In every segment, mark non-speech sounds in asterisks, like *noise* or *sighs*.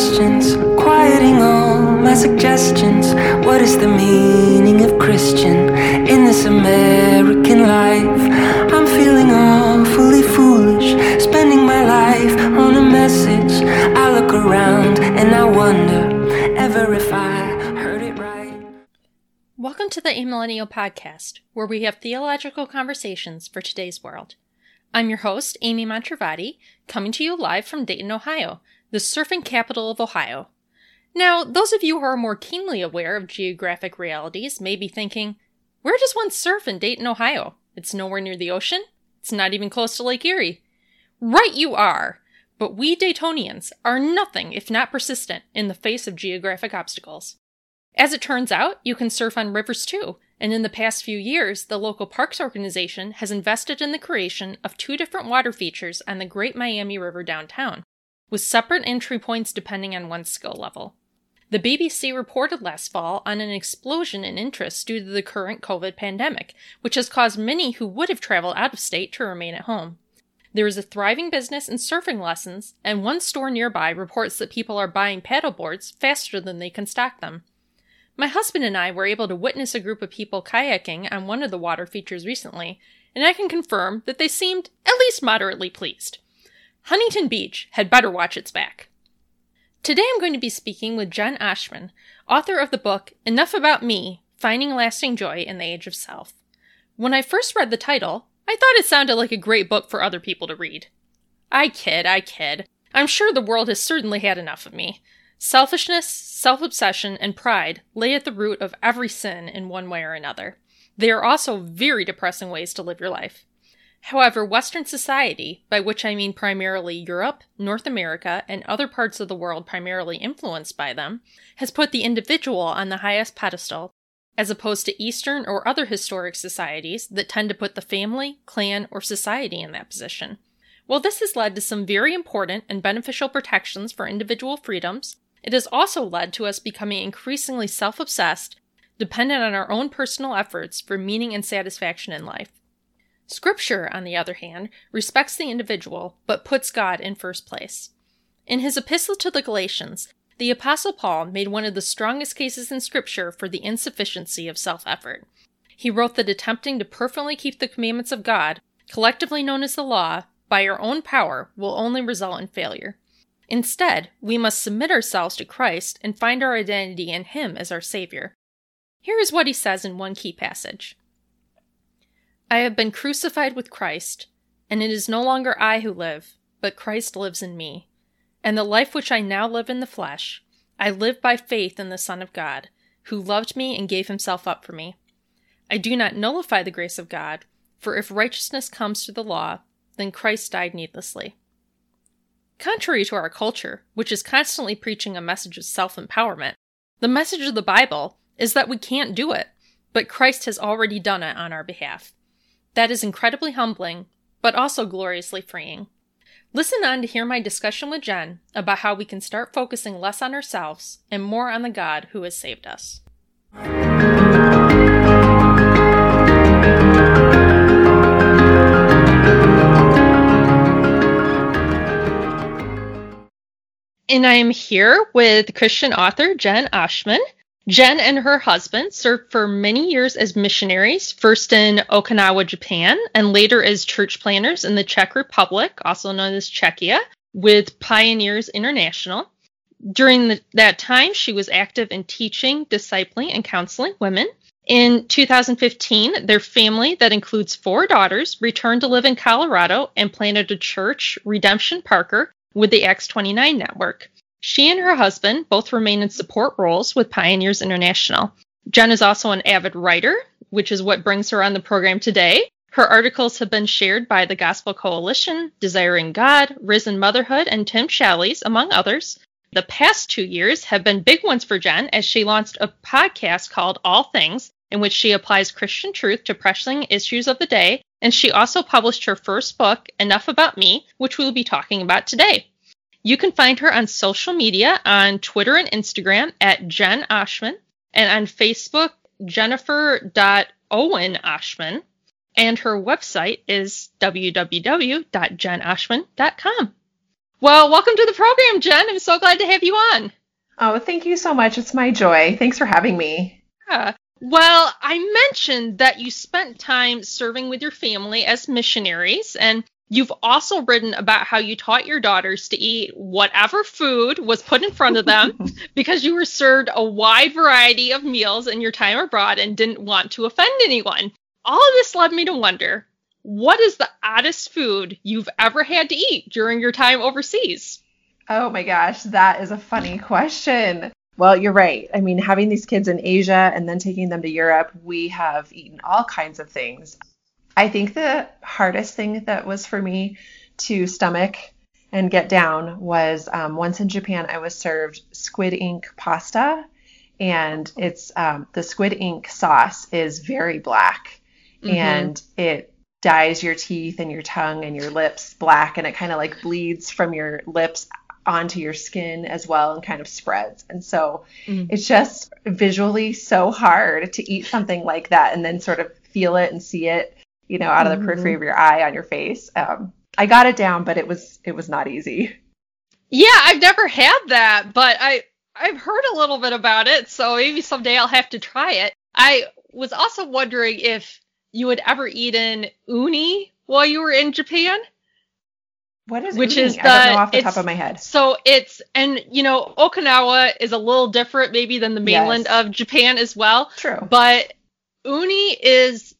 questions, quieting all my suggestions. What is the meaning of Christian in this American life? I'm feeling awfully foolish, spending my life on a message. I look around and I wonder ever if I heard it right. Welcome to the Amillennial Podcast, where we have theological conversations for today's world. I'm your host, Amy Mantravadi, coming to you live from Dayton, Ohio, the surfing capital of Ohio. Now, those of you who are more keenly aware of geographic realities may be thinking, where does one surf in Dayton, Ohio? It's nowhere near the ocean. It's not even close to Lake Erie. Right, you are! But we Daytonians are nothing if not persistent in the face of geographic obstacles. As it turns out, you can surf on rivers too, and in the past few years, the local parks organization has invested in the creation of two different water features on the Great Miami River downtown, with separate entry points depending on one's skill level. The BBC reported last fall on an explosion in interest due to the current COVID pandemic, which has caused many who would have traveled out of state to remain at home. There is a thriving business in surfing lessons, and one store nearby reports that people are buying paddleboards faster than they can stock them. My husband and I were able to witness a group of people kayaking on one of the water features recently, and I can confirm that they seemed at least moderately pleased. Huntington Beach had better watch its back. Today I'm going to be speaking with Jen Oshman, author of the book Enough About Me Finding Lasting Joy in the Age of Self. When I first read the title, I thought it sounded like a great book for other people to read. I kid, I kid. I'm sure the world has certainly had enough of me. Selfishness, self obsession, and pride lay at the root of every sin in one way or another. They are also very depressing ways to live your life. However, Western society, by which I mean primarily Europe, North America, and other parts of the world primarily influenced by them, has put the individual on the highest pedestal, as opposed to Eastern or other historic societies that tend to put the family, clan, or society in that position. While this has led to some very important and beneficial protections for individual freedoms, it has also led to us becoming increasingly self obsessed, dependent on our own personal efforts for meaning and satisfaction in life. Scripture, on the other hand, respects the individual but puts God in first place. In his epistle to the Galatians, the Apostle Paul made one of the strongest cases in Scripture for the insufficiency of self effort. He wrote that attempting to perfectly keep the commandments of God, collectively known as the law, by our own power will only result in failure. Instead, we must submit ourselves to Christ and find our identity in Him as our Savior. Here is what he says in one key passage I have been crucified with Christ, and it is no longer I who live, but Christ lives in me. And the life which I now live in the flesh, I live by faith in the Son of God, who loved me and gave himself up for me. I do not nullify the grace of God, for if righteousness comes through the law, then Christ died needlessly. Contrary to our culture, which is constantly preaching a message of self empowerment, the message of the Bible is that we can't do it, but Christ has already done it on our behalf. That is incredibly humbling, but also gloriously freeing. Listen on to hear my discussion with Jen about how we can start focusing less on ourselves and more on the God who has saved us. And I am here with Christian author Jen Oshman. Jen and her husband served for many years as missionaries, first in Okinawa, Japan, and later as church planters in the Czech Republic, also known as Czechia, with Pioneers International. During the, that time, she was active in teaching, discipling, and counseling women. In 2015, their family, that includes four daughters, returned to live in Colorado and planted a church, Redemption Parker, with the Acts 29 network. She and her husband both remain in support roles with Pioneers International. Jen is also an avid writer, which is what brings her on the program today. Her articles have been shared by the Gospel Coalition, Desiring God, Risen Motherhood, and Tim Challies, among others. The past two years have been big ones for Jen as she launched a podcast called All Things, in which she applies Christian truth to pressing issues of the day. And she also published her first book, Enough About Me, which we will be talking about today. You can find her on social media on Twitter and Instagram at Jen Oshman and on Facebook, jennifer.owenashman. And her website is www.jenoshman.com. Well, welcome to the program, Jen. I'm so glad to have you on. Oh, thank you so much. It's my joy. Thanks for having me. Yeah. Well, I mentioned that you spent time serving with your family as missionaries, and you've also written about how you taught your daughters to eat whatever food was put in front of them *laughs* because you were served a wide variety of meals in your time abroad and didn't want to offend anyone. All of this led me to wonder what is the oddest food you've ever had to eat during your time overseas? Oh my gosh, that is a funny question. Well, you're right. I mean, having these kids in Asia and then taking them to Europe, we have eaten all kinds of things. I think the hardest thing that was for me to stomach and get down was um, once in Japan, I was served squid ink pasta, and it's um, the squid ink sauce is very black, mm-hmm. and it dyes your teeth and your tongue and your lips black, and it kind of like bleeds from your lips onto your skin as well and kind of spreads. And so mm. it's just visually so hard to eat something like that and then sort of feel it and see it, you know, out of the mm-hmm. periphery of your eye on your face. Um, I got it down, but it was it was not easy. Yeah, I've never had that, but I I've heard a little bit about it, so maybe someday I'll have to try it. I was also wondering if you had ever eaten uni while you were in Japan. What is which is the, I don't know off the top of my head. So it's and you know Okinawa is a little different maybe than the mainland yes. of Japan as well. True. But uni is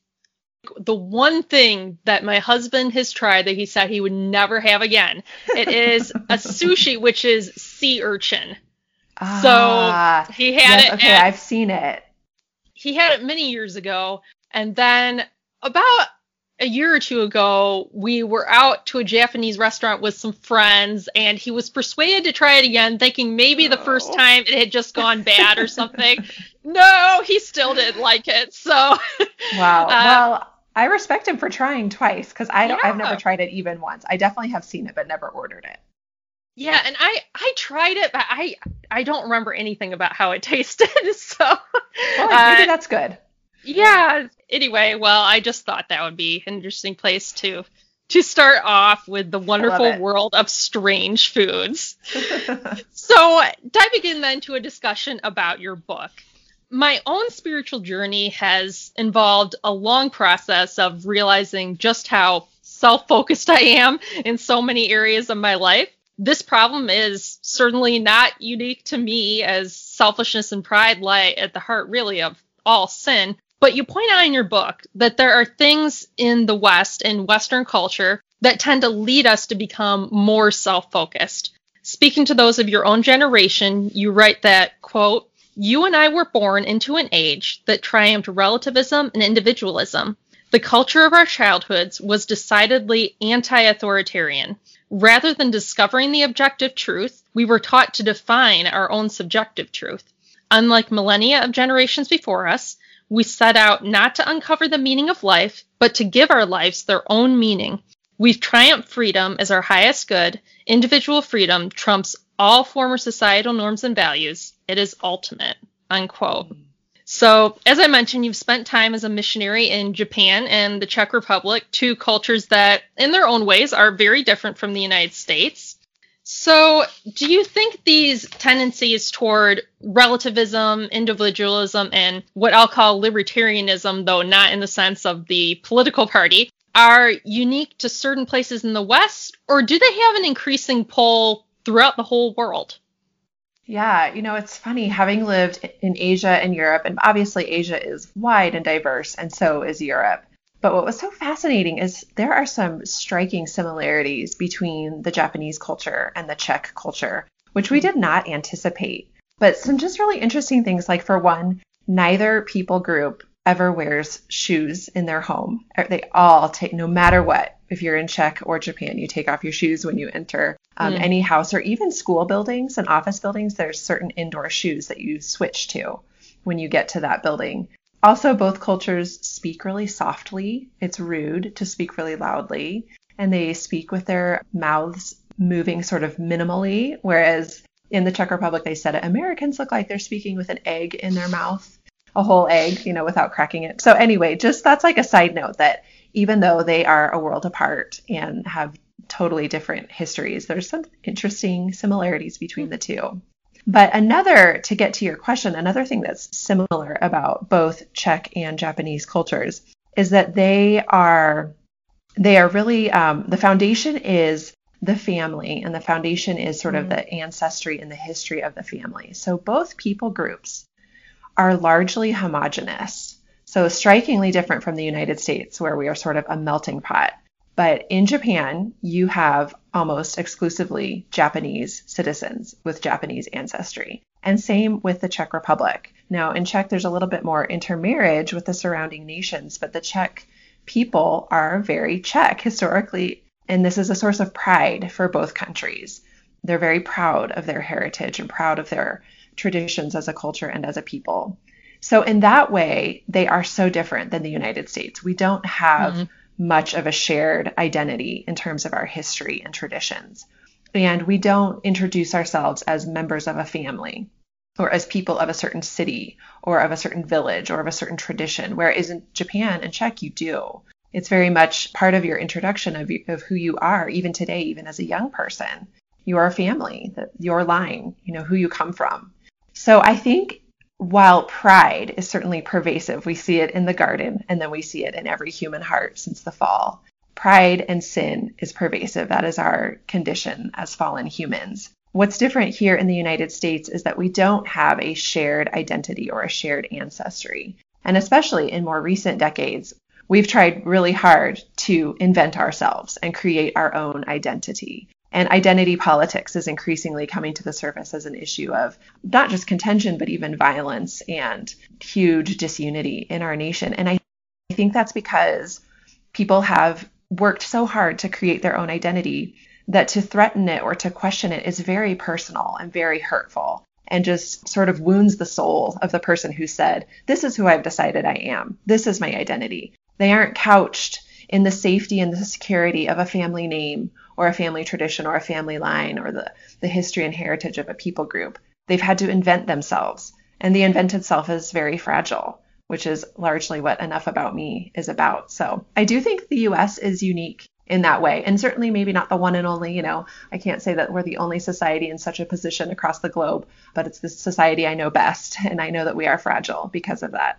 the one thing that my husband has tried that he said he would never have again. It is a *laughs* sushi, which is sea urchin. Ah, so he had yes, it. Okay, at, I've seen it. He had it many years ago, and then about a year or two ago, we were out to a Japanese restaurant with some friends, and he was persuaded to try it again, thinking maybe the first time it had just gone bad or something. *laughs* no, he still didn't like it. So, wow. Uh, well, I respect him for trying twice because I don't. Yeah. I've never tried it even once. I definitely have seen it, but never ordered it. Yeah, and I I tried it, but I I don't remember anything about how it *laughs* tasted. So, well, maybe uh, that's good yeah. Anyway, well, I just thought that would be an interesting place to to start off with the wonderful world of strange foods. *laughs* so, diving in then to a discussion about your book. My own spiritual journey has involved a long process of realizing just how self focused I am in so many areas of my life. This problem is certainly not unique to me, as selfishness and pride lie at the heart, really, of all sin. But you point out in your book that there are things in the West, in Western culture, that tend to lead us to become more self focused. Speaking to those of your own generation, you write that, quote, you and I were born into an age that triumphed relativism and individualism. The culture of our childhoods was decidedly anti authoritarian. Rather than discovering the objective truth, we were taught to define our own subjective truth. Unlike millennia of generations before us, we set out not to uncover the meaning of life, but to give our lives their own meaning. We've triumphed freedom as our highest good. Individual freedom trumps all former societal norms and values. It is ultimate. Unquote. So, as I mentioned, you've spent time as a missionary in Japan and the Czech Republic, two cultures that, in their own ways, are very different from the United States. So, do you think these tendencies toward relativism, individualism, and what I'll call libertarianism, though not in the sense of the political party, are unique to certain places in the West, or do they have an increasing pull throughout the whole world? Yeah, you know, it's funny having lived in Asia and Europe, and obviously Asia is wide and diverse, and so is Europe. But what was so fascinating is there are some striking similarities between the Japanese culture and the Czech culture, which we did not anticipate. But some just really interesting things, like for one, neither people group ever wears shoes in their home. Er, they all take, no matter what, if you're in Czech or Japan, you take off your shoes when you enter um, mm. any house or even school buildings and office buildings. There's certain indoor shoes that you switch to when you get to that building. Also, both cultures speak really softly. It's rude to speak really loudly, and they speak with their mouths moving sort of minimally, whereas in the Czech Republic, they said it, Americans look like they're speaking with an egg in their mouth, a whole egg, you know, without cracking it. So, anyway, just that's like a side note that even though they are a world apart and have totally different histories. There's some interesting similarities between the two. But another, to get to your question, another thing that's similar about both Czech and Japanese cultures is that they are they are really um, the foundation is the family, and the foundation is sort mm-hmm. of the ancestry and the history of the family. So both people groups are largely homogenous. So strikingly different from the United States, where we are sort of a melting pot. But in Japan, you have almost exclusively Japanese citizens with Japanese ancestry. And same with the Czech Republic. Now, in Czech, there's a little bit more intermarriage with the surrounding nations, but the Czech people are very Czech historically and this is a source of pride for both countries. They're very proud of their heritage and proud of their traditions as a culture and as a people. So, in that way, they are so different than the United States. We don't have mm-hmm. Much of a shared identity in terms of our history and traditions. And we don't introduce ourselves as members of a family or as people of a certain city or of a certain village or of a certain tradition. Whereas in Japan and Czech, you do. It's very much part of your introduction of, of who you are, even today, even as a young person. Your family, the, your line, you know, who you come from. So I think while pride is certainly pervasive, we see it in the garden and then we see it in every human heart since the fall. Pride and sin is pervasive. That is our condition as fallen humans. What's different here in the United States is that we don't have a shared identity or a shared ancestry. And especially in more recent decades, we've tried really hard to invent ourselves and create our own identity. And identity politics is increasingly coming to the surface as an issue of not just contention, but even violence and huge disunity in our nation. And I think that's because people have worked so hard to create their own identity that to threaten it or to question it is very personal and very hurtful and just sort of wounds the soul of the person who said, This is who I've decided I am. This is my identity. They aren't couched in the safety and the security of a family name or a family tradition or a family line or the, the history and heritage of a people group. They've had to invent themselves. And the invented self is very fragile, which is largely what Enough About Me is about. So I do think the US is unique in that way. And certainly maybe not the one and only, you know, I can't say that we're the only society in such a position across the globe, but it's the society I know best. And I know that we are fragile because of that.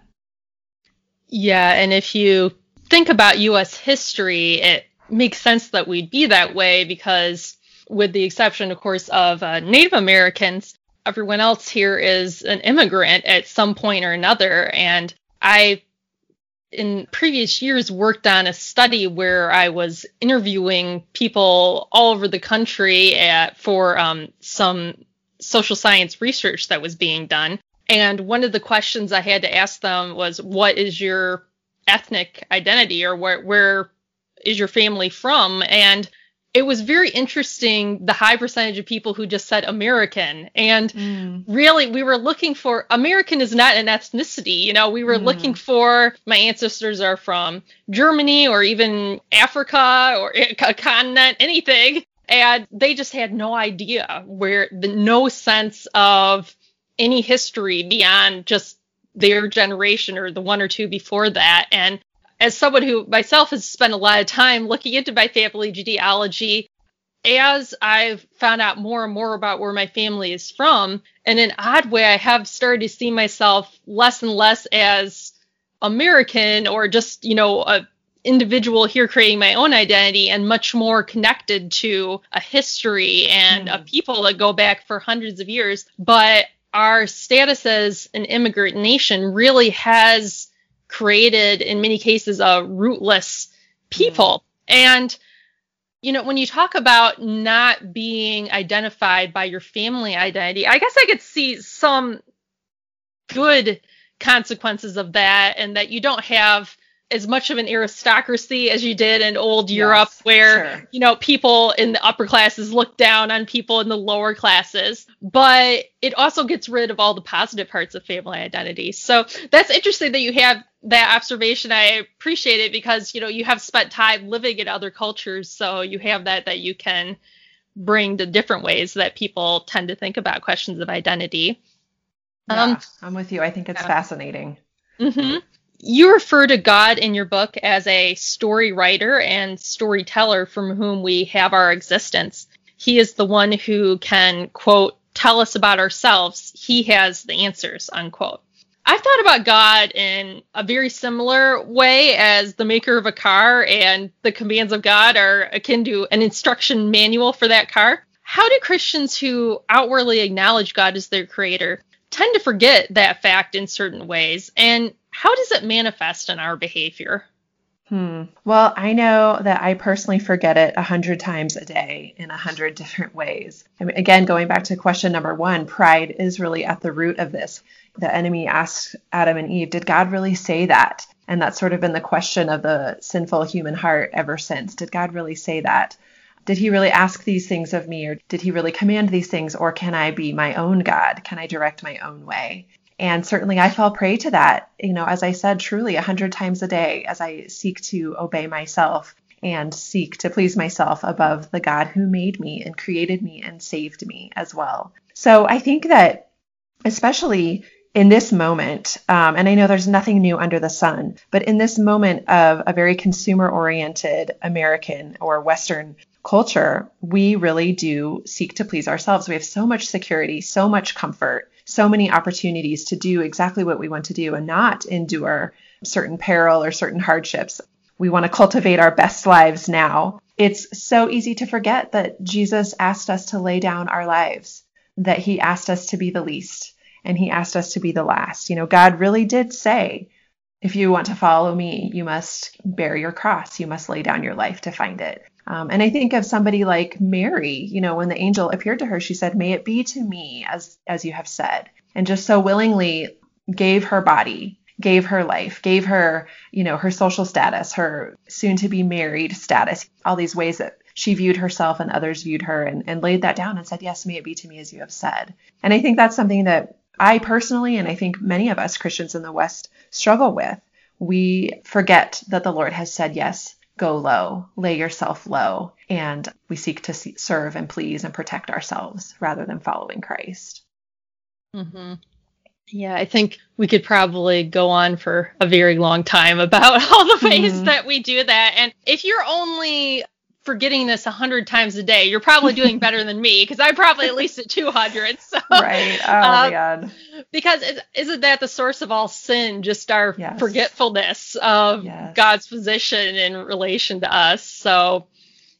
Yeah, and if you think about US history, it makes sense that we'd be that way because, with the exception, of course, of uh, Native Americans, everyone else here is an immigrant at some point or another. And I, in previous years, worked on a study where I was interviewing people all over the country at, for um, some social science research that was being done. And one of the questions I had to ask them was, "What is your ethnic identity, or where where is your family from?" And it was very interesting the high percentage of people who just said American. And mm. really, we were looking for American is not an ethnicity. You know, we were mm. looking for my ancestors are from Germany or even Africa or a continent, anything. And they just had no idea where the no sense of any history beyond just their generation or the one or two before that. And as someone who myself has spent a lot of time looking into my family genealogy, as I've found out more and more about where my family is from, in an odd way, I have started to see myself less and less as American or just, you know, a individual here creating my own identity and much more connected to a history and mm. a people that go back for hundreds of years. But our status as an immigrant nation really has created, in many cases, a rootless people. Mm. And, you know, when you talk about not being identified by your family identity, I guess I could see some good consequences of that and that you don't have as much of an aristocracy as you did in old yes, Europe, where sure. you know people in the upper classes look down on people in the lower classes. But it also gets rid of all the positive parts of family identity. So that's interesting that you have that observation. I appreciate it because you know you have spent time living in other cultures, so you have that that you can bring to different ways that people tend to think about questions of identity. Yeah, um, I'm with you. I think it's yeah. fascinating. Mm-hmm You refer to God in your book as a story writer and storyteller from whom we have our existence. He is the one who can, quote, tell us about ourselves. He has the answers, unquote. I've thought about God in a very similar way as the maker of a car, and the commands of God are akin to an instruction manual for that car. How do Christians who outwardly acknowledge God as their creator tend to forget that fact in certain ways? And how does it manifest in our behavior? Hmm. Well, I know that I personally forget it a hundred times a day in a hundred *laughs* different ways. I mean, again, going back to question number one, pride is really at the root of this. The enemy asked Adam and Eve, Did God really say that? And that's sort of been the question of the sinful human heart ever since. Did God really say that? Did he really ask these things of me, or did he really command these things, or can I be my own God? Can I direct my own way? And certainly I fall prey to that, you know, as I said, truly a hundred times a day as I seek to obey myself and seek to please myself above the God who made me and created me and saved me as well. So I think that especially in this moment, um, and I know there's nothing new under the sun, but in this moment of a very consumer oriented American or Western culture, we really do seek to please ourselves. We have so much security, so much comfort, so many opportunities to do exactly what we want to do and not endure certain peril or certain hardships. We want to cultivate our best lives now. It's so easy to forget that Jesus asked us to lay down our lives, that he asked us to be the least, and he asked us to be the last. You know, God really did say, if you want to follow me, you must bear your cross. You must lay down your life to find it. Um, and I think of somebody like Mary, you know, when the angel appeared to her, she said, May it be to me as, as you have said. And just so willingly gave her body, gave her life, gave her, you know, her social status, her soon to be married status, all these ways that she viewed herself and others viewed her and, and laid that down and said, Yes, may it be to me as you have said. And I think that's something that I personally, and I think many of us Christians in the West struggle with. We forget that the Lord has said yes go low, lay yourself low, and we seek to serve and please and protect ourselves rather than following Christ. Mm-hmm. Yeah, I think we could probably go on for a very long time about *laughs* all the ways mm-hmm. that we do that. And if you're only forgetting this a hundred times a day, you're probably doing *laughs* better than me because I'm probably at least at 200. So, right. Oh um, man. Because isn't that the source of all sin? Just our yes. forgetfulness of yes. God's position in relation to us. So,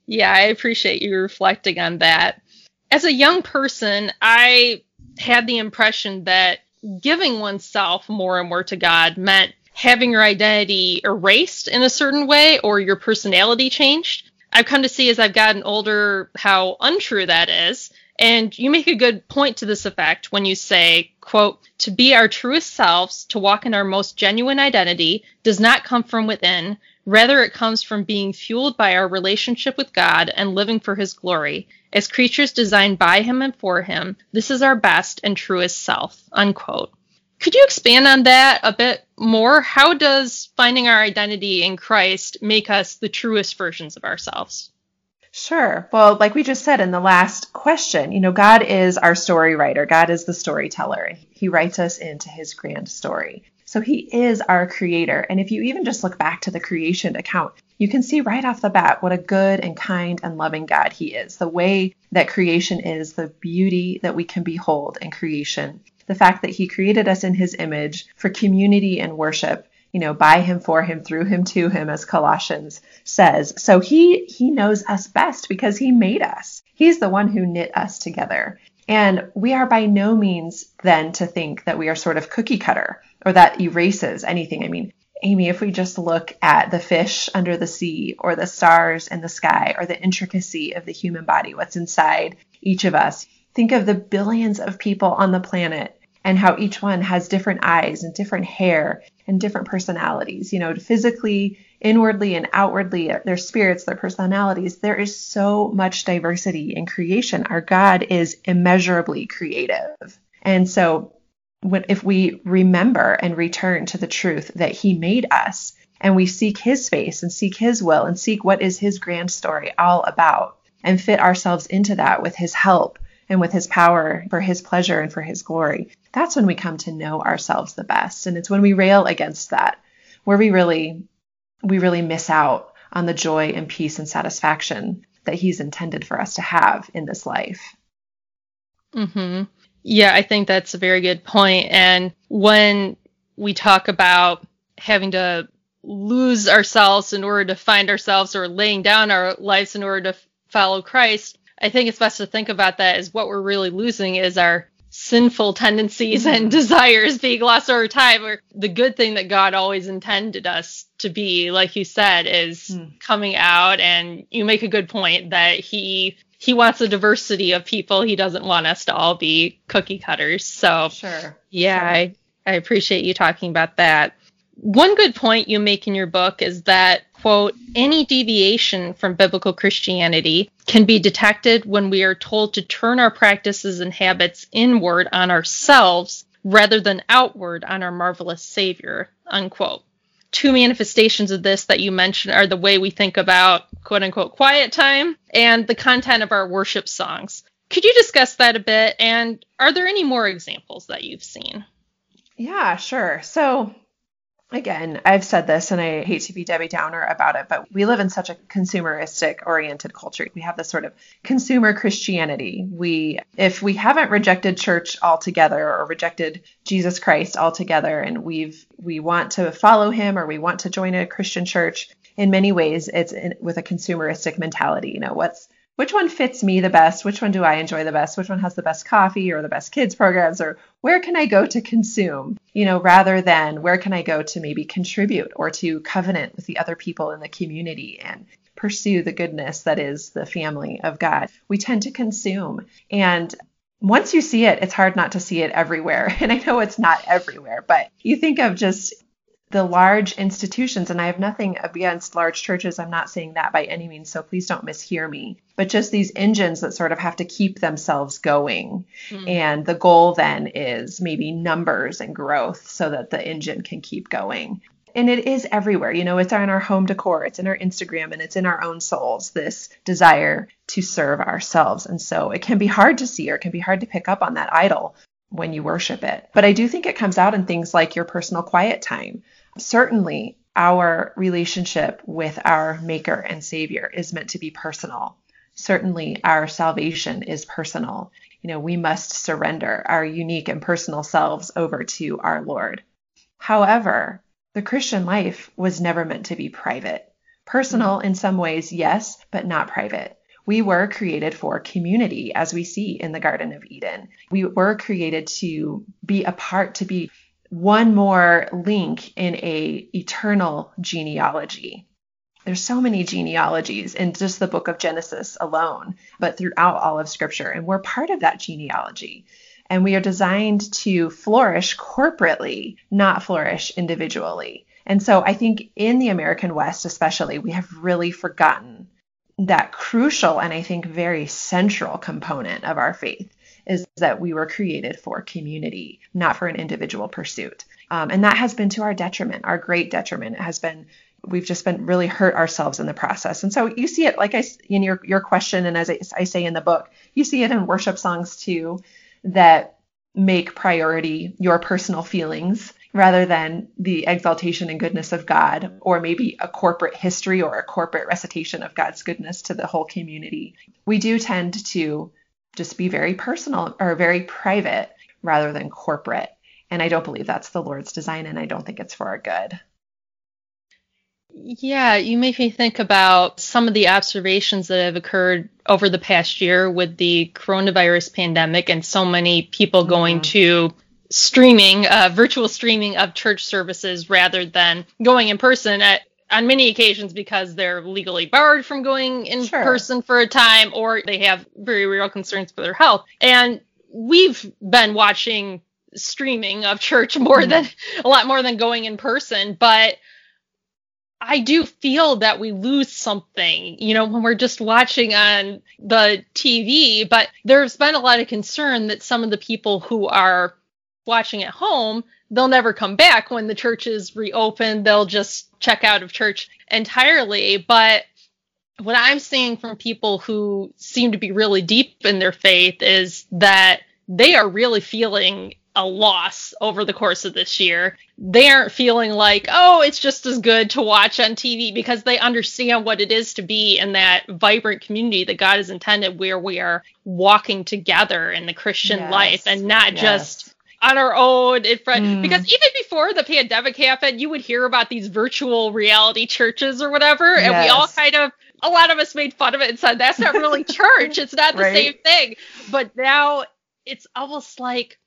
yeah, I appreciate you reflecting on that. As a young person, I had the impression that giving oneself more and more to God meant having your identity erased in a certain way or your personality changed. I've come to see as I've gotten older how untrue that is. And you make a good point to this effect when you say, quote, to be our truest selves, to walk in our most genuine identity, does not come from within. Rather, it comes from being fueled by our relationship with God and living for His glory. As creatures designed by Him and for Him, this is our best and truest self, unquote. Could you expand on that a bit more? How does finding our identity in Christ make us the truest versions of ourselves? Sure. Well, like we just said in the last question, you know, God is our story writer. God is the storyteller. He writes us into his grand story. So he is our creator. And if you even just look back to the creation account, you can see right off the bat what a good and kind and loving God he is. The way that creation is, the beauty that we can behold in creation the fact that he created us in his image for community and worship you know by him for him through him to him as colossians says. So he he knows us best because he made us. He's the one who knit us together. And we are by no means then to think that we are sort of cookie cutter or that erases anything. I mean amy if we just look at the fish under the sea or the stars in the sky or the intricacy of the human body what's inside each of us think of the billions of people on the planet and how each one has different eyes and different hair and different personalities, you know, physically, inwardly, and outwardly, their spirits, their personalities. There is so much diversity in creation. Our God is immeasurably creative. And so, when, if we remember and return to the truth that He made us, and we seek His face and seek His will and seek what is His grand story all about, and fit ourselves into that with His help and with his power for his pleasure and for his glory, that's when we come to know ourselves the best. And it's when we rail against that, where we really we really miss out on the joy and peace and satisfaction that he's intended for us to have in this life. Mhm. Yeah, I think that's a very good point and when we talk about having to lose ourselves in order to find ourselves or laying down our lives in order to follow Christ, I think it's best to think about that as what we're really losing is our sinful tendencies and *laughs* desires being lost over time or the good thing that God always intended us to be like you said is mm. coming out. And you make a good point that he he wants a diversity of people. He doesn't want us to all be cookie cutters. So sure. yeah sure. I, I appreciate you talking about that. One good point you make in your book is that quote, any deviation from biblical Christianity can be detected when we are told to turn our practices and habits inward on ourselves rather than outward on our marvelous Savior, unquote. Two manifestations of this that you mentioned are the way we think about quote unquote quiet time and the content of our worship songs. Could you discuss that a bit? And are there any more examples that you've seen? Yeah, sure. So again, I've said this and I hate to be Debbie Downer about it, but we live in such a consumeristic oriented culture. We have this sort of consumer Christianity. We if we haven't rejected church altogether or rejected Jesus Christ altogether and we've we want to follow him or we want to join a Christian church, in many ways it's in, with a consumeristic mentality. You know, what's which one fits me the best? Which one do I enjoy the best? Which one has the best coffee or the best kids programs or where can I go to consume? You know, rather than where can I go to maybe contribute or to covenant with the other people in the community and pursue the goodness that is the family of God. We tend to consume and once you see it, it's hard not to see it everywhere. *laughs* And I know it's not everywhere, but you think of just the large institutions, and I have nothing against large churches. I'm not saying that by any means, so please don't mishear me. But just these engines that sort of have to keep themselves going. Mm. And the goal then is maybe numbers and growth so that the engine can keep going. And it is everywhere. You know, it's in our home decor, it's in our Instagram, and it's in our own souls, this desire to serve ourselves. And so it can be hard to see or it can be hard to pick up on that idol when you worship it. But I do think it comes out in things like your personal quiet time certainly our relationship with our Maker and Savior is meant to be personal. Certainly, our salvation is personal. You know, we must surrender our unique and personal selves over to our Lord. However, the Christian life was never meant to be private. Personal in some ways, yes, but not private. We were created for community, as we see in the Garden of Eden. We were created to be a part, to be one more link in a eternal genealogy. There's so many genealogies in just the book of Genesis alone, but throughout all of scripture and we're part of that genealogy. And we are designed to flourish corporately, not flourish individually. And so I think in the American West especially, we have really forgotten that crucial and I think very central component of our faith is that we were created for community, not for an individual pursuit. Um, and that has been to our detriment, our great detriment. It has been we've just been really hurt ourselves in the process. And so you see it, like I in your your question, and as I, I say in the book, you see it in worship songs too, that make priority your personal feelings rather than the exaltation and goodness of God, or maybe a corporate history or a corporate recitation of God's goodness to the whole community. We do tend to just be very personal or very private rather than corporate. And I don't believe that's the Lord's design, and I don't think it's for our good. Yeah, you make me think about some of the observations that have occurred over the past year with the coronavirus pandemic and so many people going mm-hmm. to streaming, uh, virtual streaming of church services rather than going in person. At, on many occasions because they're legally barred from going in sure. person for a time or they have very real concerns for their health. And we've been watching streaming of church more mm. than a lot more than going in person, but I do feel that we lose something, you know, when we're just watching on the TV. But there's been a lot of concern that some of the people who are watching at home, they'll never come back when the churches reopen. They'll just check out of church entirely. But what I'm seeing from people who seem to be really deep in their faith is that they are really feeling a loss over the course of this year. They aren't feeling like, oh, it's just as good to watch on TV because they understand what it is to be in that vibrant community that God has intended where we are walking together in the Christian Yes. life and not Yes. just on our own in front Mm. because even before the pandemic happened you would hear about these virtual reality churches or whatever and we all kind of a lot of us made fun of it and said that's not really *laughs* church it's not the Right. same thing but now it's almost like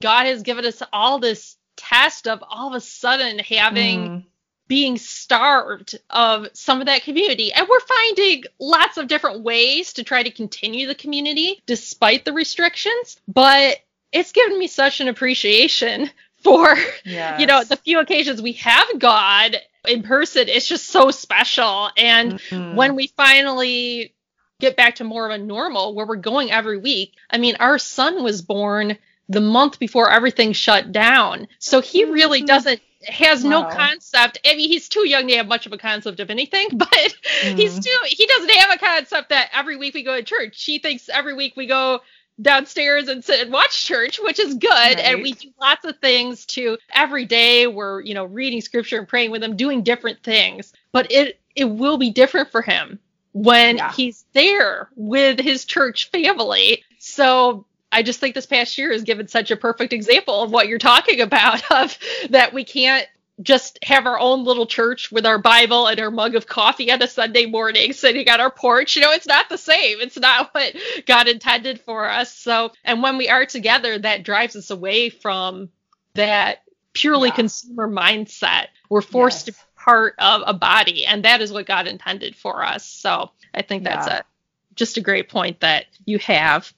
god has given us all this test of all of a sudden having Mm. being starved of some of that community. And we're finding lots of different ways to try to continue the community despite the restrictions. But it's given me such an appreciation for, Yes. you know, the few occasions we have God in person. It's just so special. And Mhm. when we finally get back to more of a normal where we're going every week, I mean, our son was born the month before everything shut down. So he really Mhm. doesn't has no concept. I mean, he's too young to have much of a concept of anything, *laughs* but he's Mhm. too he doesn't have a concept that every week we go to church. He thinks every week we go downstairs and sit and watch church, which is good. And we do lots of things to every day we're, you know, reading scripture and praying with him, doing different things. But it it will be different for him when Yeah. he's there with his church family. So I just think this past year has given such a perfect example of what you're talking about *laughs* of that we can't just have our own little church with our Bible and our mug of coffee on a Sunday morning sitting on our porch. You know, it's not the same. It's not *laughs* what God intended for us. So, and when we are together, that drives us away from that purely Yeah. consumer mindset. We're forced Yes. to be part of a body, and that is what God intended for us. So, I think that's Yeah. a just a great point that you have.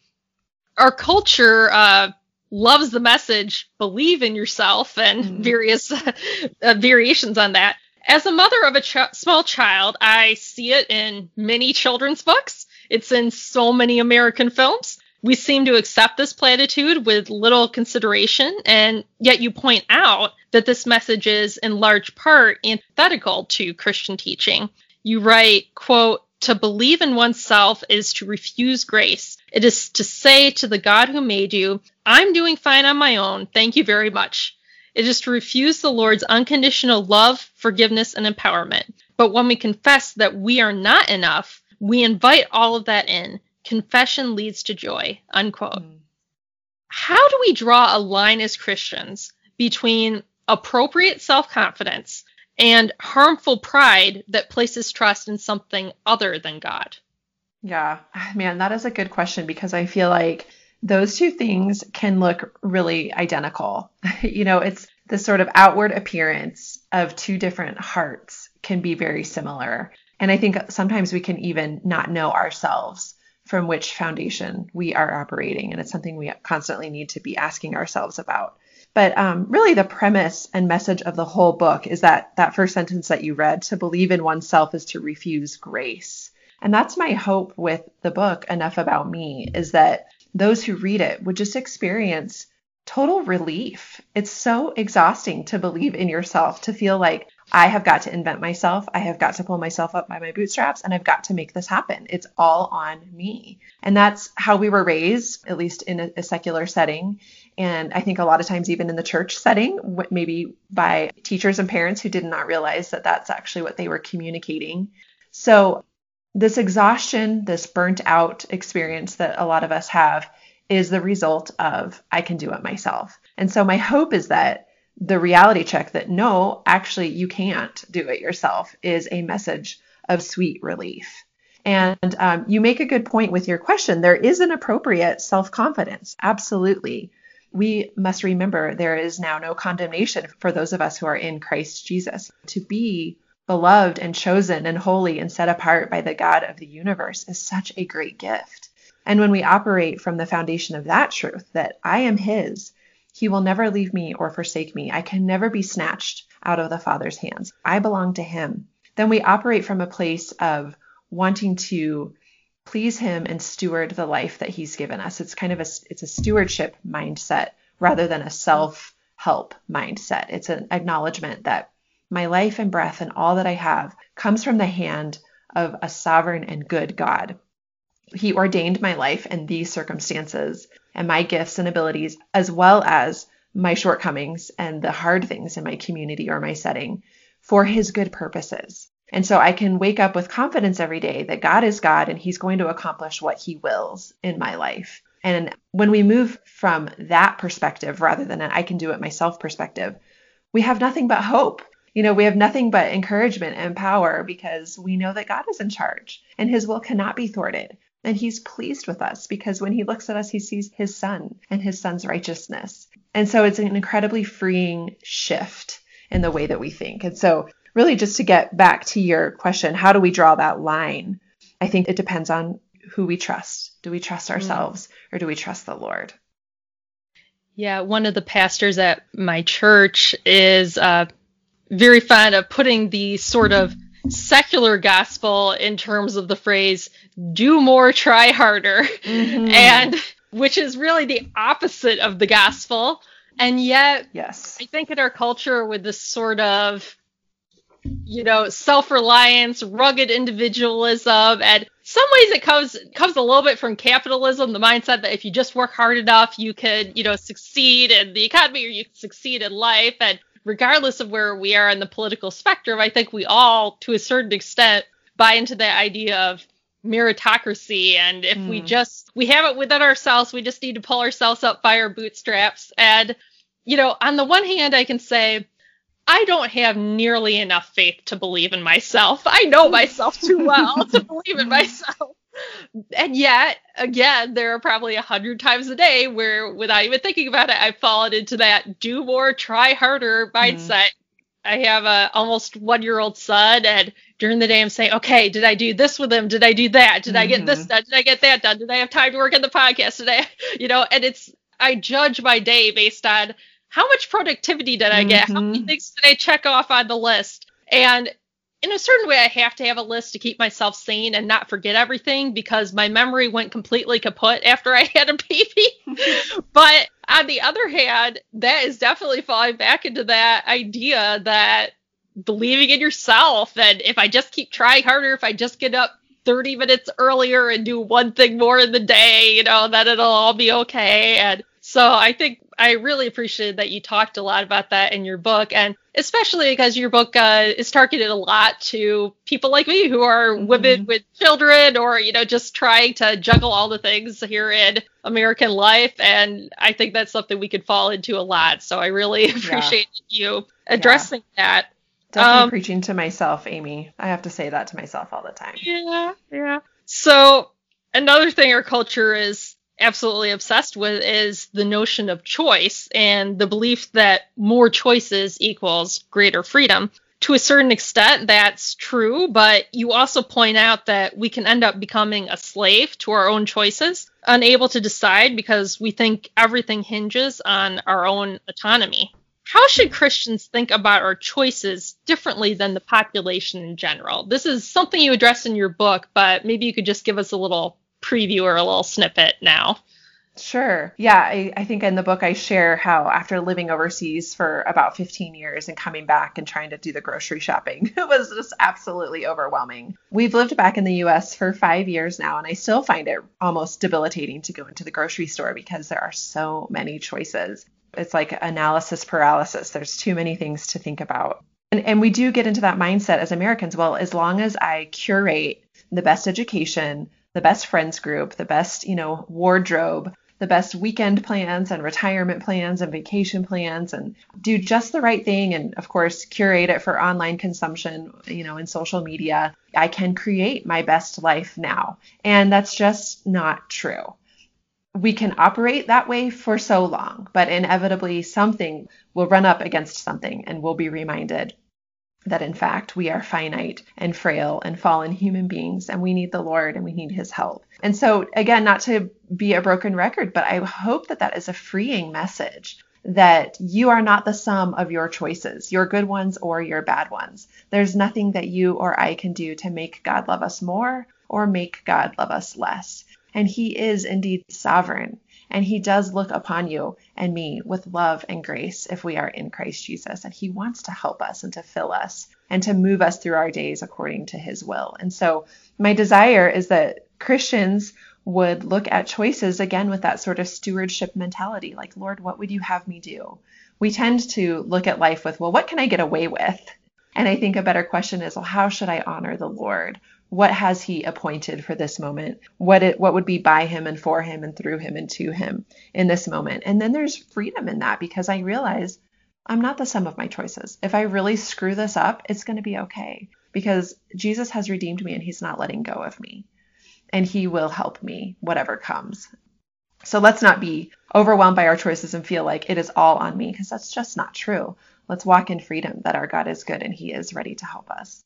Our culture uh, loves the message "believe in yourself" and Mhm. various *laughs* uh, variations on that. As a mother of a ch- small child, I see it in many children's books. It's in so many American films. We seem to accept this platitude with little consideration, and yet you point out that this message is in large part antithetical to Christian teaching. You write, quote, to believe in oneself is to refuse grace. It is to say to the God who made you, I'm doing fine on my own. Thank you very much. It is to refuse the Lord's unconditional love, forgiveness, and empowerment. But when we confess that we are not enough, we invite all of that in. Confession leads to joy. Unquote. Mm. How do we draw a line as Christians between appropriate self confidence and harmful pride that places trust in something other than God? Yeah, *sighs* man, that is a good question because I feel like those two things can look really identical. *laughs* you know, it's the sort of outward appearance of two different hearts can be very similar. And I think sometimes we can even not know ourselves from which foundation we are operating. And it's something we constantly need to be asking ourselves about. But um, really, the premise and message of the whole book is that that first sentence that you read to believe in oneself is to refuse grace. And that's my hope with the book, Enough About Me, is that those who read it would just experience total relief. It's so exhausting to believe in yourself, to feel like I have got to invent myself, I have got to pull myself up by my bootstraps, and I've got to make this happen. It's all on me. And that's how we were raised, at least in a, a secular setting. And I think a lot of times, even in the church setting, maybe by teachers and parents who did not realize that that's actually what they were communicating. So, this exhaustion, this burnt out experience that a lot of us have is the result of I can do it myself. And so my hope is that the reality check that no, actually you can't do it yourself is a message of sweet relief. And um, you make a good point with your question. There is an appropriate self confidence. Absolutely. We must remember there is now no condemnation for those of us who are in Christ Jesus. To be beloved and chosen and holy and set apart by the God of the universe is such a great gift. And when we operate from the foundation of that truth, that I am His, He will never leave me or forsake me, I can never be snatched out of the Father's hands, I belong to Him, then we operate from a place of wanting to please Him and steward the life that He's given us. It's kind of a, it's a stewardship mindset rather than a self help mindset. It's an acknowledgement that my life and breath and all that I have comes from the hand of a sovereign and good God. He ordained my life and these circumstances and my gifts and abilities, as well as my shortcomings and the hard things in my community or my setting for his good purposes. And so I can wake up with confidence every day that God is God and he's going to accomplish what he wills in my life. And when we move from that perspective rather than an I can do it myself perspective, we have nothing but hope. You know, we have nothing but encouragement and power because we know that God is in charge and his will cannot be thwarted. And he's pleased with us because when he looks at us, he sees his son and his son's righteousness. And so it's an incredibly freeing shift in the way that we think. And so, really, just to get back to your question, how do we draw that line? I think it depends on who we trust. Do we trust mm. ourselves or do we trust the Lord? Yeah, one of the pastors at my church is uh, very fond of putting the sort of secular gospel in terms of the phrase do more try harder mm-hmm. and which is really the opposite of the gospel. And yet yes. I think in our culture with this sort of you know self-reliance rugged individualism and some ways it comes comes a little bit from capitalism the mindset that if you just work hard enough you could you know succeed in the economy or you could succeed in life. And regardless of where we are in the political spectrum, I think we all, to a certain extent, buy into the idea of meritocracy. And if mm. we hmm. just, we have it within ourselves, we just need to pull ourselves up by our bootstraps. And, you know, on the one hand, I can say, I don't have nearly enough faith to believe in myself. I know *laughs* myself too well to believe in *laughs* myself and yet, again, there are probably a hundred times a day where, without even thinking about it, I've fallen into that do more, try harder mindset. Mm. I have a almost one year old son, and during the day I'm saying, okay, did I do this with him? Did I do that? Did mm-hmm. I get this mm-hmm. done? Did I get that done? Did I have time to work on the podcast today? *laughs* You know, and it's I judge my day based on how much productivity did I get? Mm-hmm. How many mm-hmm. things did I check off on the list? And in a certain way, I have to have a list to keep myself sane and not forget everything because my memory went completely kaput after I *laughs* had a baby. *laughs* but on the other hand, that is definitely falling back into that idea that believing in yourself and if I just keep trying harder, if I just get up 30 minutes earlier and do one thing more in the day, you know, that it'll all be okay. And so I think I really appreciated that you talked a lot about that in your book, and especially because your book uh, is targeted a lot to people like me who are mm-hmm. women with children, or you know, just trying to juggle all the things here in American life. And I think that's something we could fall into a lot. So I really *laughs* appreciate yeah. you addressing yeah. that. Definitely um, preaching to myself, Amy. I have to say that to myself all the time. Yeah, yeah. So another thing our culture is absolutely obsessed with is the notion of choice and the belief that more choices equals greater freedom. To a certain extent, that's true, but you also point out that we can end up becoming a slave to our own choices, unable to decide because we think everything hinges on our own autonomy. How should Christians think about our choices differently than the population in general? This is something you address in your book, but maybe you could just give us a little preview or a little snippet now. Sure. Yeah, I, I, think in the book I share how after living overseas for about 15 years and coming back and trying to do the grocery shopping, *laughs* it was just absolutely overwhelming. We've lived back in the US for five years now, and I still find it almost debilitating to go into the grocery store because there are so many choices. It's like analysis paralysis. There's too many things to think about. And, and we do get into that mindset as Americans. Well, as long as I curate the best education, the best friends group, the best, you know, wardrobe, the best weekend plans and retirement plans and vacation plans and do just the right thing and of course curate it for online consumption, you know, in social media. I can create my best life now. And that's just not true. We can operate that way for so long, but inevitably something will run up against something and we'll be reminded that in fact we are finite and frail and fallen human beings and we need the Lord and we need his help. And so, again, not to be a broken record, but I hope that that is a freeing message that you are not the sum of your choices, your good ones or your bad ones. There's nothing that you or I can do to make God love us more or make God love us less. And he is indeed sovereign. And he does look upon you and me with love and grace if we are in Christ Jesus. And he wants to help us and to fill us and to move us through our days according to his will. And so my desire is that Christians would look at choices again with that sort of stewardship mentality like, Lord, what would you have me do? We tend to look at life with, well, what can I get away with? And I think a better question is, well, how should I honor the Lord? What has he appointed for this moment? What it what would be by him and for him and through him and to him in this moment? And then there's freedom in that because I realize I'm not the sum of my choices. If I really screw this up, it's going to be okay because Jesus has redeemed me and he's not letting go of me and He will help me, whatever comes. So let's not be overwhelmed by our choices and feel like it is all on me, because that's just not true. Let's walk in freedom that our God is good and He is ready to help us.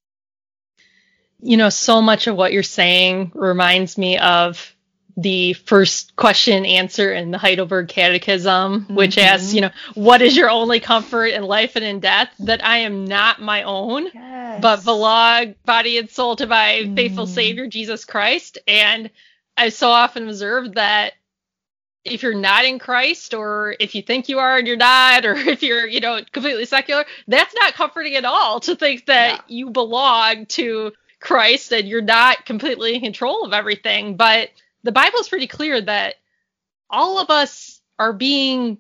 You know, so much of what you're saying reminds me of the first question answer in the Heidelberg Catechism, which mm-hmm. asks, you know, what is your only comfort in life and in death? That I am not my own, yes. but belong body and soul to my mm. faithful Savior, Jesus Christ. And I so often observed that if you're not in Christ, or if you think you are and you're not, or *laughs* if you're, you know, completely secular, that's not comforting at all to think that yeah. you belong to Christ and you're not completely in control of everything. But the Bible's pretty clear that all of us are being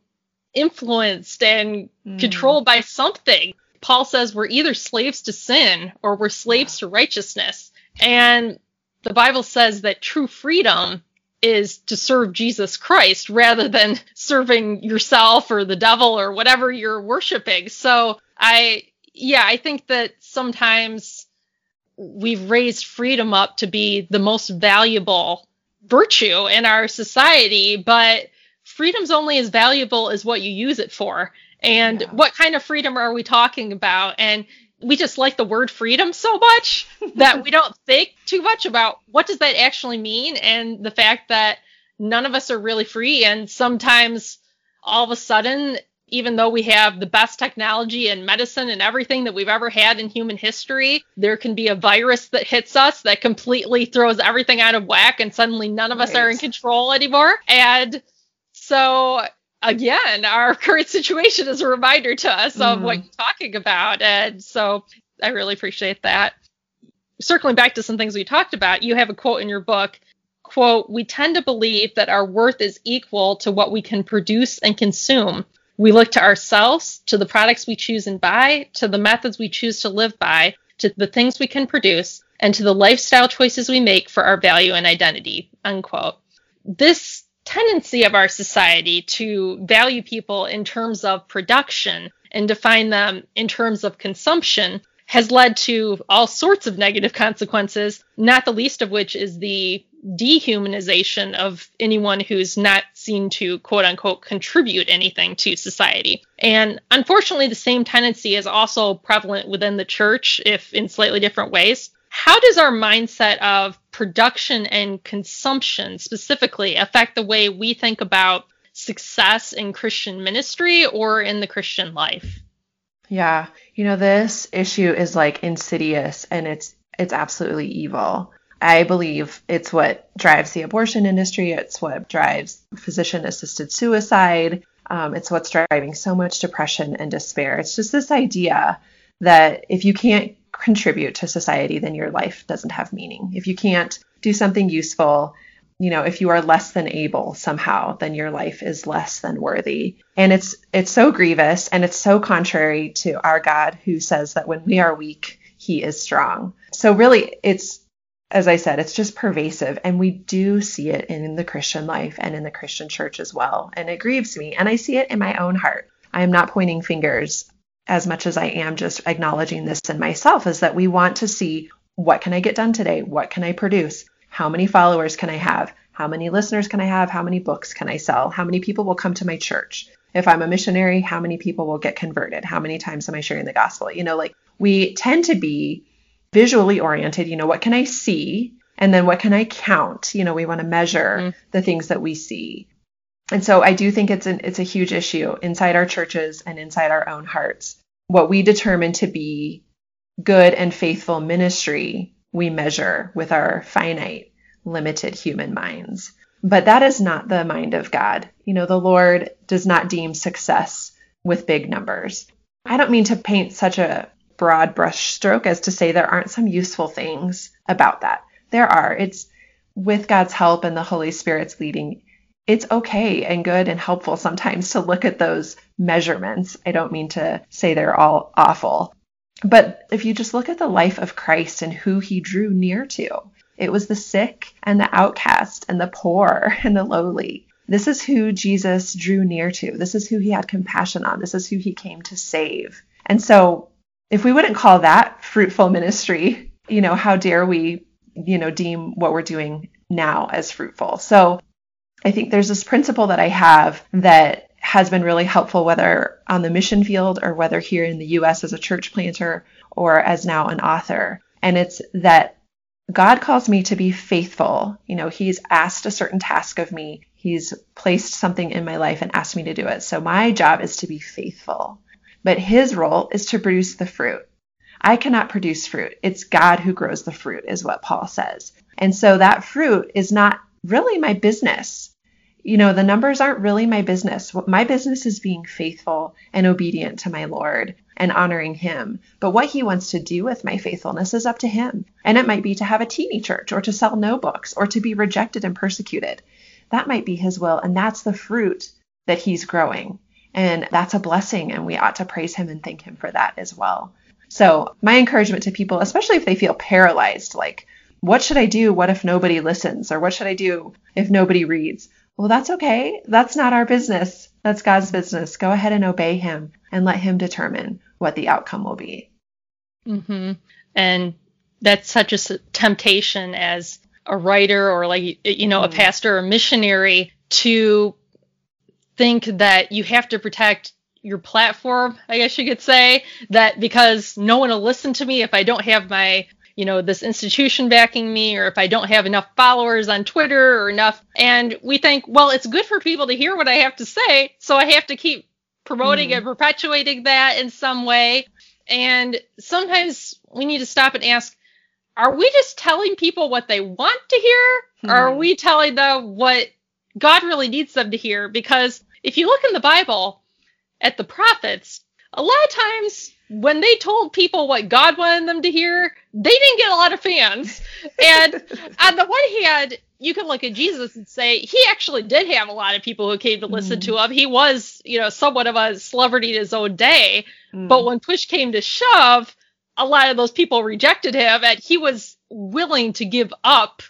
influenced and mm. controlled by something. Paul says we're either slaves to sin or we're slaves to righteousness. And the Bible says that true freedom is to serve Jesus Christ rather than *laughs* serving yourself or the devil or whatever you're worshiping. So I, yeah, I think that sometimes we've raised freedom up to be the most valuable virtue in our society, but freedom's only as valuable as what you use it for. And yeah. what kind of freedom are we talking about? And we just like the word freedom so much *laughs* that we don't think too much about what does that actually mean and the fact that none of us are really free and sometimes all of a sudden even though we have the best technology and medicine and everything that we've ever had in human history, there can be a virus that hits us that completely throws everything out of whack and suddenly none of right. us are in control anymore. And so again, our *laughs* current situation is a reminder to us mm. of what mm-hmm. you're talking about. And so I really appreciate that. Circling back to some things we talked about, you have a quote in your book quote, we tend to believe that our worth is equal to what we can produce and consume. We look to ourselves, to the products we choose and buy, to the methods we choose to live by, to the things we can produce, and to the lifestyle choices we make for our value and identity. Unquote. This tendency of our society to value people in terms of production and define them in terms of consumption has led to all sorts of negative consequences, not the least of which is the dehumanization of anyone who's not seen to quote unquote contribute anything to society. And unfortunately, the same tendency is also prevalent within the church, if in slightly different ways. How does our mindset of production and consumption specifically affect the way we think about success in Christian ministry or in the Christian life? Yeah. You know, this issue is like insidious and it's it's absolutely evil. I believe it's what drives the abortion industry. It's what drives physician assisted suicide. Um, it's what's driving so much depression and despair. It's just this idea that if you can't contribute to society, then your life doesn't have meaning. If you can't do something useful, you know, if you are less than able somehow, then your life is less than worthy. And it's it's so grievous and it's so contrary to our God who says that when we are weak, he is strong. So really it's as I said, it's just pervasive and we do see it in the Christian life and in the Christian church as well. And it grieves me and I see it in my own heart. I am not pointing fingers as much as I am just acknowledging this in myself is that we want to see what can I get done today? What can I produce? How many followers can I have? How many listeners can I have? How many books can I sell? How many people will come to my church? If I'm a missionary, how many people will get converted? How many times am I sharing the gospel? You know, like we tend to be visually oriented. You know, what can I see? And then what can I count? You know, we want to measure mm. the things that we see. And so I do think it's an it's a huge issue inside our churches and inside our own hearts. What we determine to be good and faithful ministry we measure with our finite, limited human minds. But that is not the mind of God. You know, the Lord does not deem success with big numbers. I don't mean to paint such a broad brushstroke as to say there aren't some useful things about that. There are. It's with God's help and the Holy Spirit's leading, it's okay and good and helpful sometimes to look at those measurements. I don't mean to say they're all awful. But if you just look at the life of Christ and who he drew near to, it was the sick and the outcast and the poor *laughs* and the lowly. This is who Jesus drew near to. This is who he had compassion on. This is who he came to save. And so, if we wouldn't call that fruitful ministry, you know, how dare we, you know, deem what we're doing now as fruitful? So, I think there's this principle that I have that has been really helpful, whether on the mission field or whether here in the US as a church planter or as now an author. And it's that God calls me to be faithful. You know, He's asked a certain task of me, He's placed something in my life and asked me to do it. So my job is to be faithful. But His role is to produce the fruit. I cannot produce fruit. It's God who grows the fruit, is what Paul says. And so that fruit is not really my business you know, the numbers aren't really my business. My business is being faithful and obedient to my Lord and honoring Him. But what He wants to do with my faithfulness is up to Him. And it might be to have a teeny church or to sell no books or to be rejected and persecuted. That might be His will. And that's the fruit that He's growing. And that's a blessing. And we ought to praise Him and thank Him for that as well. So, my encouragement to people, especially if they feel paralyzed, like, what should I do? What if nobody listens? Or what should I do if nobody reads? Well, that's okay. That's not our business. That's God's business. Go ahead and obey Him and let Him determine what the outcome will be. Mm-hmm. And that's such a temptation as a writer or like you know a mm. pastor or missionary to think that you have to protect your platform i guess you could say that because no one will listen to me if i don't have my you know, this institution backing me, or if I don't have enough followers on Twitter or enough. And we think, well, it's good for people to hear what I have to say, so I have to keep promoting mm. and perpetuating that in some way. And sometimes we need to stop and ask, are we just telling people what they want to hear? Or are hmm. we telling them what God really needs them to hear? Because if you look in the Bible at the prophets, a lot of times when they told people what God wanted them to hear, they didn't get a lot of fans. And *laughs* on the one hand, you can look at Jesus and say he actually did have a lot of people who came to listen mm. to him. He was, you know, somewhat of a celebrity in his own day. Mm. But when push came to shove, a lot of those people rejected him and he was willing to give up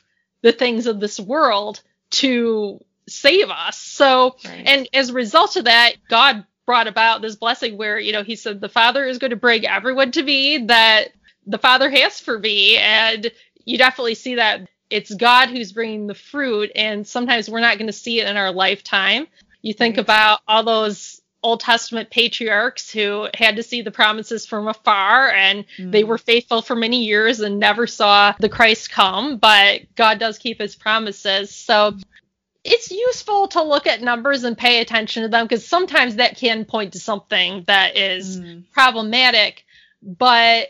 the things of this world to save us. So, right. and as a result of that, God brought about this blessing where, you know, he said, the Father is going to bring everyone to me that the Father has for me. And you definitely see that it's God who's bringing the fruit. And sometimes we're not going to see it in our lifetime. You think right. about all those Old Testament patriarchs who had to see the promises from afar and mm. they were faithful for many years and never saw the Christ come, but God does keep his promises. So it's useful to look at numbers and pay attention to them because sometimes that can point to something that is mm. problematic. But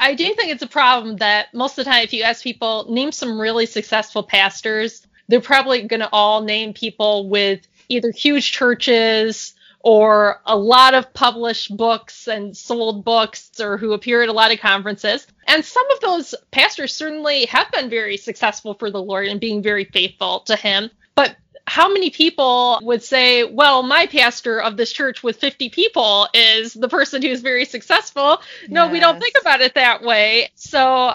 I do think it's a problem that most of the time, if you ask people, name some really successful pastors, they're probably going to all name people with either huge churches or a lot of published books and sold books or who appear at a lot of conferences. And some of those pastors certainly have been very successful for the Lord and being very faithful to Him. But how many people would say, well, my pastor of this church with 50 people is the person who's very successful? Yes. No, we don't think about it that way. So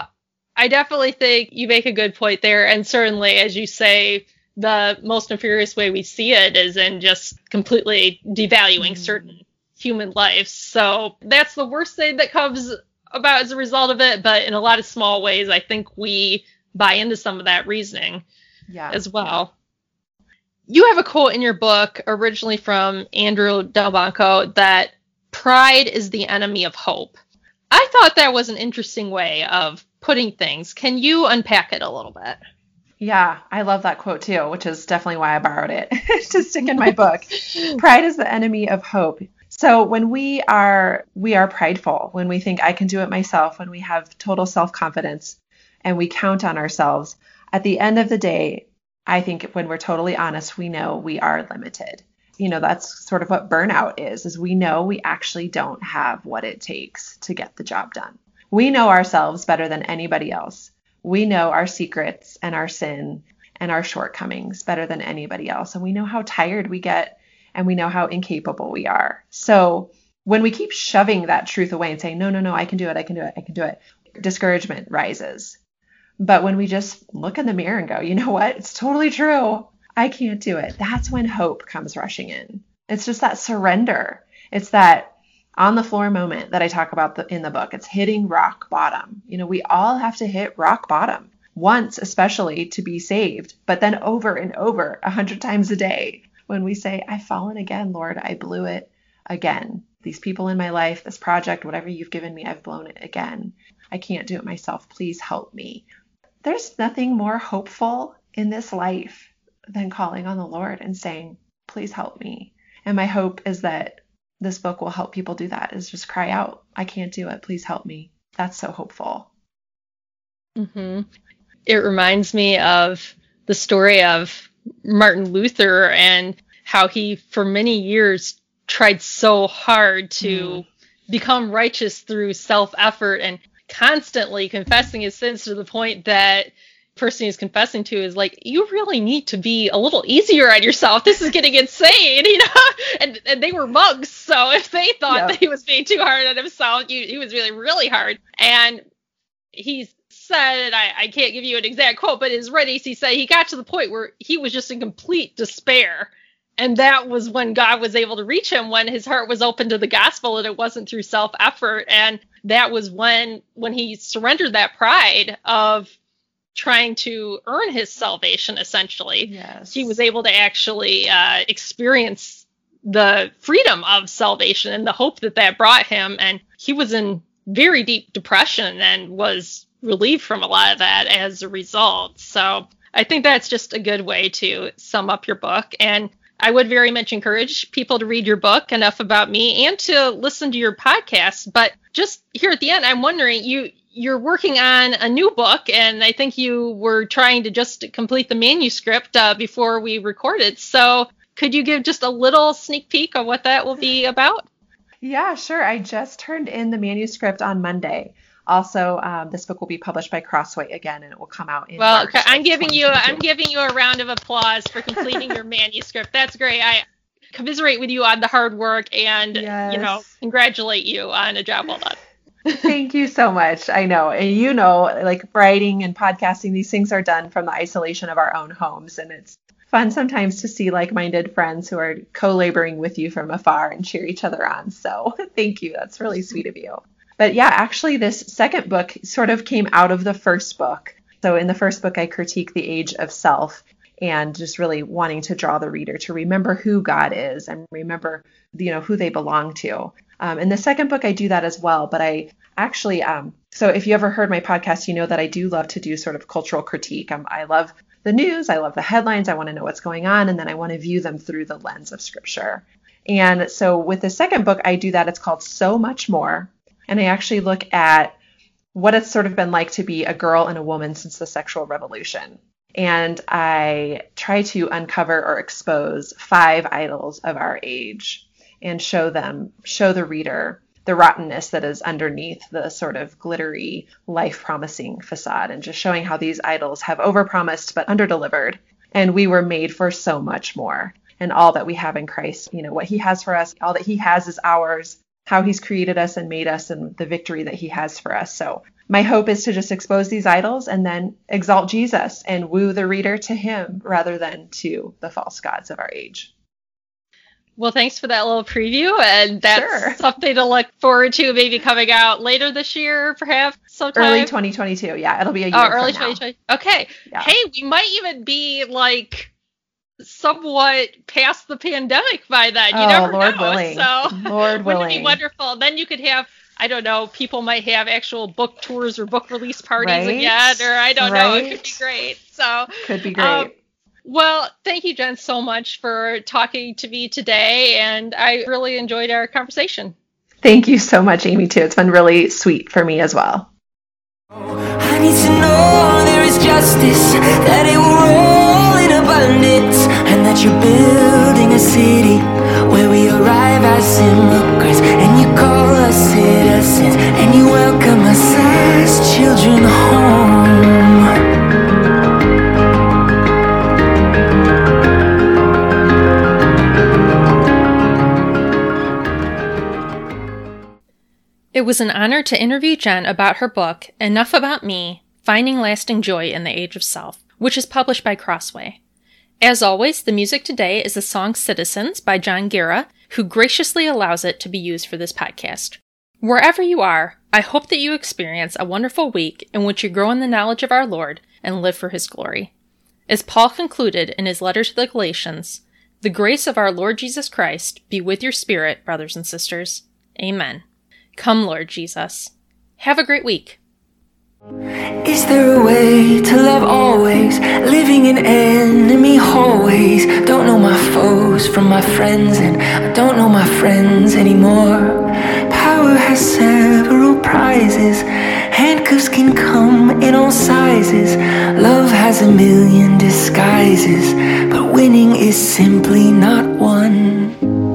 I definitely think you make a good point there. And certainly, as you say, the most nefarious way we see it is in just completely devaluing mm. certain human lives. So that's the worst thing that comes about as a result of it. But in a lot of small ways, I think we buy into some of that reasoning yeah. as well you have a quote in your book originally from Andrew Delbanco that pride is the enemy of hope. I thought that was an interesting way of putting things. Can you unpack it a little bit? Yeah, I love that quote too, which is definitely why I borrowed it *laughs* to stick in my *laughs* book. Pride is the enemy of hope. So when we are we are prideful, when we think I can do it myself, when we have total self-confidence and we count on ourselves, at the end of the day, I think when we're totally honest, we know we are limited. You know, that's sort of what burnout is, is we know we actually don't have what it takes to get the job done. We know ourselves better than anybody else, We know our secrets and our sin and our shortcomings better than anybody else. And we know how tired we get and we know how incapable we are. So when we keep shoving that truth away and saying, no, no, no, I can do it, I can do it, I can do it, discouragement rises. But when we just look in the mirror and go, you know what? It's totally true. I can't do it. That's when hope comes rushing in. It's just that surrender. It's that on the floor moment that I talk about the, in the book. It's hitting rock bottom. You know, we all have to hit rock bottom once, especially to be saved, but then over and over a hundred times a day when we say, I've fallen again, Lord, I blew it again. These people in my life, this project, whatever you've given me, I've blown it again. I can't do it myself. Please help me. There's nothing more hopeful in this life than calling on the Lord and saying, Please help me. And my hope is that this book will help people do that is just cry out, I can't do it. Please help me. That's so hopeful. Mm-hmm. It reminds me of the story of Martin Luther and how he, for many years, tried so hard to mm. become righteous through self effort and constantly confessing his sins to the point that person he's confessing to is like, you really need to be a little easier on yourself. This is getting insane, *laughs* you know. And, and they were monks, so *laughs* if they thought yeah. that he was being too hard on himself, he, he was really really hard. And he said, I, I can't give you an exact quote, but his writings, he said he got to the point where he was just in complete despair. And that was when God was able to reach him when his heart was open to the gospel and it wasn't through self effort. And that was when when he surrendered that pride of trying to earn his salvation essentially yes. he was able to actually uh, experience the freedom of salvation and the hope that that brought him. And he was in very deep depression and was relieved from a lot of that as a result. So i think that's just a good way to sum up your book. And I would very much encourage people to read your book, Enough About Me, and to listen to your podcast. But just here at the end, I'm wondering you you're working on a new book, and I think you were trying to just complete the manuscript uh, before we recorded. So, could you give just a little sneak peek of what that will be about? Yeah, sure. I just turned in the manuscript on Monday. Also, um, this book will be published by Crossway again, and it will come out in. Well, March I'm giving you I'm giving you a round of applause for completing your *laughs* manuscript. That's great. I commiserate with you on the hard work, and yes. you know, congratulate you on a job well done. Thank you so much. I know. And you know, like writing and podcasting, these things are done from the isolation of our own homes. And it's fun sometimes to see like minded friends who are co laboring with you from afar and cheer each other on. So *laughs* thank you. That's really sweet of you. But yeah, actually, this second book sort of came out of the first book. So in the first book, I critique the age of self and just really wanting to draw the reader to remember who God is and remember, you know, who they belong to. Um, in the second book, I do that as well, but I actually, um, so if you ever heard my podcast, you know that I do love to do sort of cultural critique. Um, I love the news, I love the headlines, I want to know what's going on, and then I want to view them through the lens of scripture. And so with the second book, I do that. It's called So Much More. And I actually look at what it's sort of been like to be a girl and a woman since the sexual revolution. And I try to uncover or expose five idols of our age and show them, show the reader the rottenness that is underneath the sort of glittery, life promising facade, and just showing how these idols have overpromised but underdelivered. And we were made for so much more. And all that we have in Christ, you know, what He has for us, all that He has is ours, how He's created us and made us, and the victory that He has for us. So, my hope is to just expose these idols and then exalt Jesus and woo the reader to Him rather than to the false gods of our age. Well, thanks for that little preview, and that's sure. *laughs* something to look forward to. Maybe coming out later this year, perhaps sometime. Early 2022. Yeah, it'll be a oh, year. Oh, early 2022. Okay. Yeah. Hey, we might even be like somewhat past the pandemic by then. You oh, never Lord know. Willing. So, *laughs* Lord willing. Wouldn't it be wonderful? Then you could have. I don't know. People might have actual book tours or book release parties right? again, or I don't right? know. It could be great. So could be great. Um, well, thank you, Jen, so much for talking to me today, and I really enjoyed our conversation. Thank you so much, Amy, too. It's been really sweet for me as well. I need to know there is justice, that it will roll in abundance, and that you're building a city where we arrive as immigrants and you call us citizens and you welcome us as children home. It was an honor to interview Jen about her book, Enough About Me Finding Lasting Joy in the Age of Self, which is published by Crossway. As always, the music today is the song Citizens by John Guerra, who graciously allows it to be used for this podcast. Wherever you are, I hope that you experience a wonderful week in which you grow in the knowledge of our Lord and live for his glory. As Paul concluded in his letter to the Galatians, the grace of our Lord Jesus Christ be with your spirit, brothers and sisters. Amen. Come, Lord Jesus. Have a great week. Is there a way to love always? Living in enemy hallways. Don't know my foes from my friends, and I don't know my friends anymore. Power has several prizes. Handcuffs can come in all sizes. Love has a million disguises, but winning is simply not one.